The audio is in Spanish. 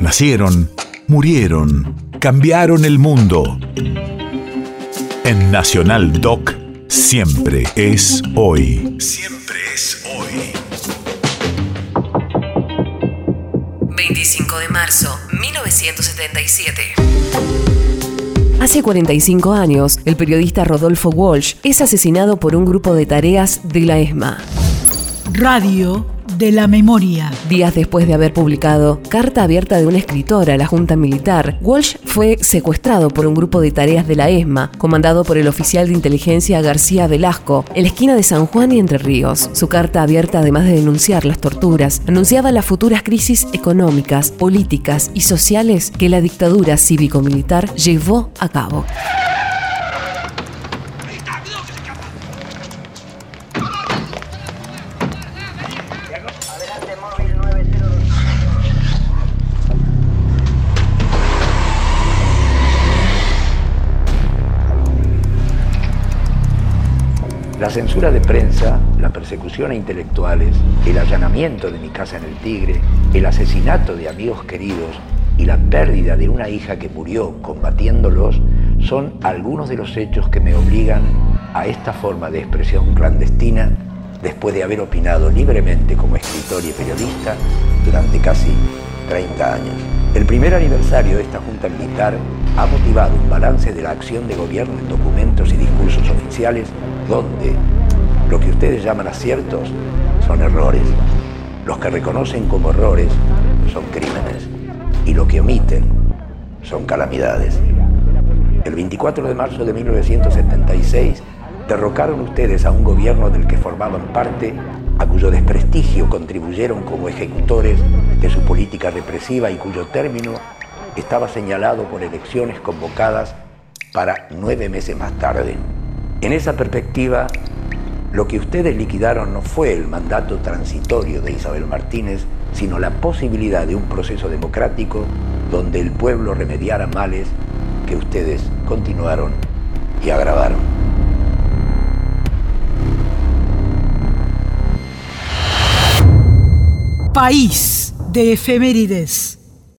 Nacieron, murieron, cambiaron el mundo. En Nacional Doc, siempre es hoy. Siempre es hoy. 25 de marzo, 1977. Hace 45 años, el periodista Rodolfo Walsh es asesinado por un grupo de tareas de la ESMA. Radio de la memoria. Días después de haber publicado Carta abierta de una escritora a la Junta Militar, Walsh fue secuestrado por un grupo de tareas de la ESMA, comandado por el oficial de inteligencia García Velasco, en la esquina de San Juan y Entre Ríos. Su carta abierta, además de denunciar las torturas, anunciaba las futuras crisis económicas, políticas y sociales que la dictadura cívico-militar llevó a cabo. La censura de prensa, la persecución a intelectuales, el allanamiento de mi casa en el Tigre, el asesinato de amigos queridos y la pérdida de una hija que murió combatiéndolos son algunos de los hechos que me obligan a esta forma de expresión clandestina después de haber opinado libremente como escritor y periodista durante casi 30 años. El primer aniversario de esta Junta Militar ha motivado un balance de la acción de gobierno en documentos y discursos oficiales donde lo que ustedes llaman aciertos son errores, los que reconocen como errores son crímenes y lo que omiten son calamidades. El 24 de marzo de 1976 derrocaron ustedes a un gobierno del que formaban parte a cuyo desprestigio contribuyeron como ejecutores de su política represiva y cuyo término estaba señalado por elecciones convocadas para nueve meses más tarde. En esa perspectiva, lo que ustedes liquidaron no fue el mandato transitorio de Isabel Martínez, sino la posibilidad de un proceso democrático donde el pueblo remediara males que ustedes continuaron y agravaron. país de efemérides.